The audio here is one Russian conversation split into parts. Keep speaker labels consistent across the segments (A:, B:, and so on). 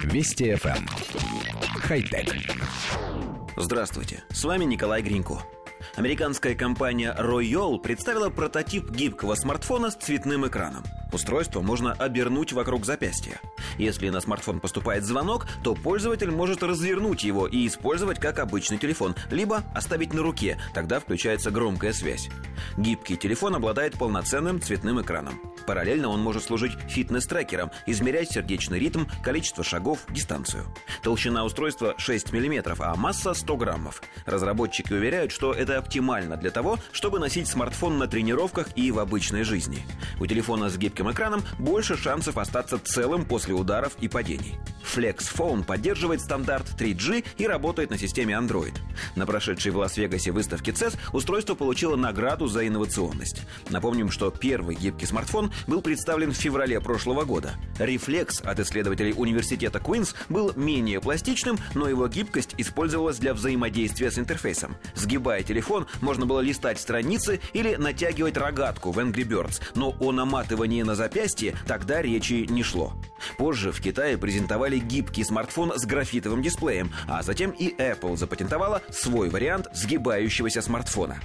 A: Вести FM. Эм. Хай-тек.
B: Здравствуйте, с вами Николай Гринько. Американская компания Royal представила прототип гибкого смартфона с цветным экраном. Устройство можно обернуть вокруг запястья. Если на смартфон поступает звонок, то пользователь может развернуть его и использовать как обычный телефон, либо оставить на руке, тогда включается громкая связь. Гибкий телефон обладает полноценным цветным экраном. Параллельно он может служить фитнес-трекером, измерять сердечный ритм, количество шагов, дистанцию. Толщина устройства 6 мм, а масса 100 граммов. Разработчики уверяют, что это оптимально для того, чтобы носить смартфон на тренировках и в обычной жизни. У телефона с гибким экраном больше шансов остаться целым после ударов и падений. Flex Phone поддерживает стандарт 3G и работает на системе Android. На прошедшей в Лас-Вегасе выставке CES устройство получило награду за инновационность. Напомним, что первый гибкий смартфон был представлен в феврале прошлого года. Reflex от исследователей университета Queen's был менее пластичным, но его гибкость использовалась для взаимодействия с интерфейсом. Сгибая телефон, можно было листать страницы или натягивать рогатку в Angry Birds, но о наматывании на запястье тогда речи не шло. Позже в Китае презентовали гибкий смартфон с графитовым дисплеем, а затем и Apple запатентовала свой вариант сгибающегося смартфона.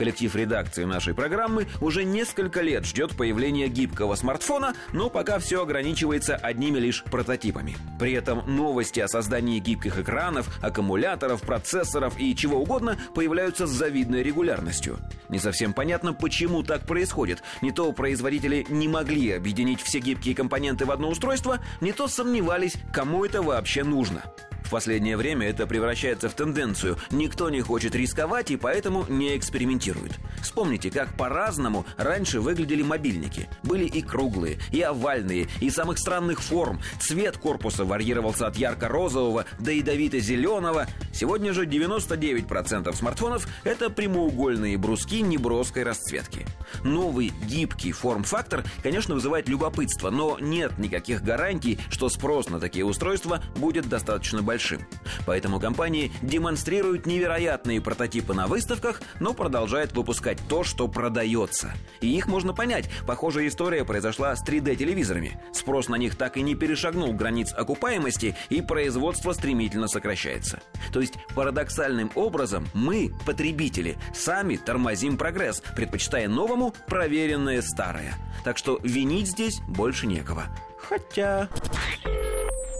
B: Коллектив редакции нашей программы уже несколько лет ждет появления гибкого смартфона, но пока все ограничивается одними лишь прототипами. При этом новости о создании гибких экранов, аккумуляторов, процессоров и чего угодно появляются с завидной регулярностью. Не совсем понятно, почему так происходит. Не то производители не могли объединить все гибкие компоненты в одно устройство, не то сомневались, кому это вообще нужно. В последнее время это превращается в тенденцию. Никто не хочет рисковать и поэтому не экспериментирует. Вспомните, как по-разному раньше выглядели мобильники. Были и круглые, и овальные, и самых странных форм. Цвет корпуса варьировался от ярко-розового до ядовито-зеленого. Сегодня же 99% смартфонов — это прямоугольные бруски неброской расцветки. Новый гибкий форм-фактор, конечно, вызывает любопытство, но нет никаких гарантий, что спрос на такие устройства будет достаточно большим большим. Поэтому компании демонстрируют невероятные прототипы на выставках, но продолжают выпускать то, что продается. И их можно понять. Похожая история произошла с 3D-телевизорами. Спрос на них так и не перешагнул границ окупаемости, и производство стремительно сокращается. То есть парадоксальным образом мы, потребители, сами тормозим прогресс, предпочитая новому проверенное старое. Так что винить здесь больше некого. Хотя...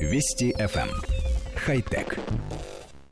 A: Вести FM хай-тек.